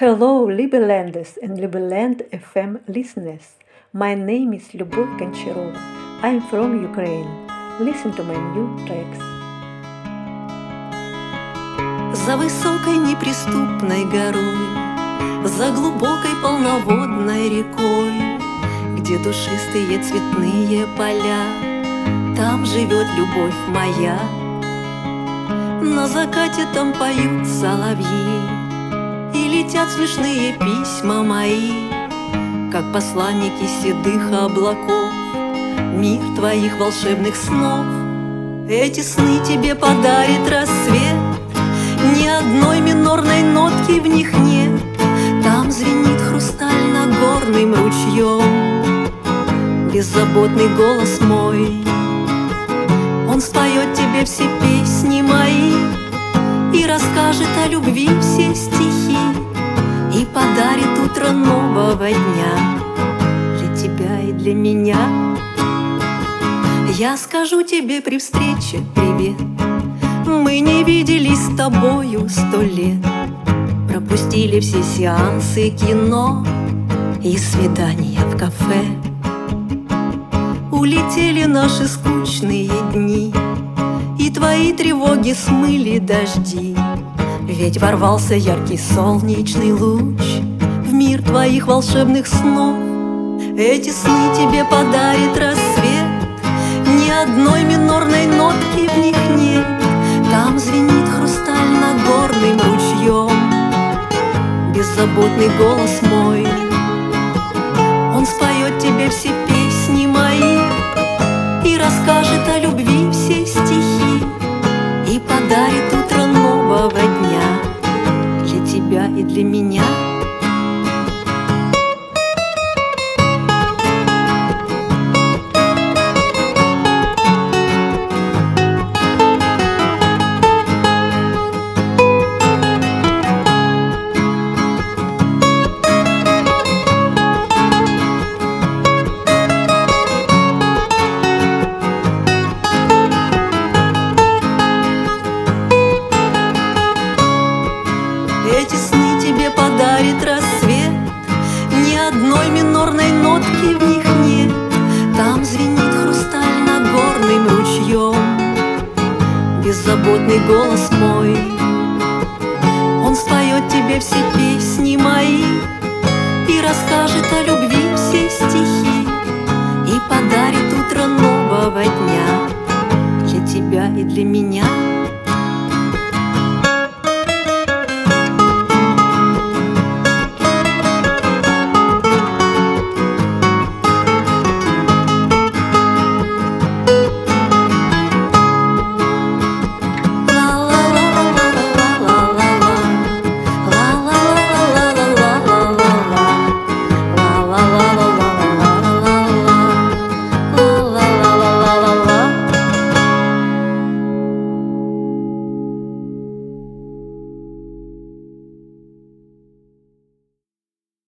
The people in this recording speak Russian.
Hello, Liberlandes and Liberland FM listeners. My name is Lyubov Goncharova. I'm from Ukraine. Listen to my new tracks. За высокой неприступной горой, За глубокой полноводной рекой, Где душистые цветные поля, Там живет любовь моя. На закате там поют соловьи, И летят смешные письма мои, Как посланники седых облаков, Мир твоих волшебных снов. Эти сны тебе подарит рассвет, Ни одной минорной нотки в них нет, Там звенит хрустально-горным ручьем. Беззаботный голос мой — он споет тебе все песни мои И расскажет о любви нового дня Для тебя и для меня. Я скажу тебе при встрече привет. Мы не виделись с тобою сто лет. Пропустили все сеансы кино И свидания в кафе. Улетели наши скучные дни, И твои тревоги смыли дожди. Ведь ворвался яркий солнечный луч твоих волшебных снов. Эти сны тебе подарит рассвет, Ни одной минорной нотки в них нет. Там звенит хрустально-горным ручьем Беззаботный голос мой. Он споет тебе все песни мои расскажет о любви все стихи И подарит утро нового дня Для тебя и для меня одной минорной нотки в них нет. Там звенит хрустально-горным ручьем. Беззаботный голос мой. Он споет тебе все песни мои И расскажет о любви все стихи И подарит утро нового дня Для тебя и для меня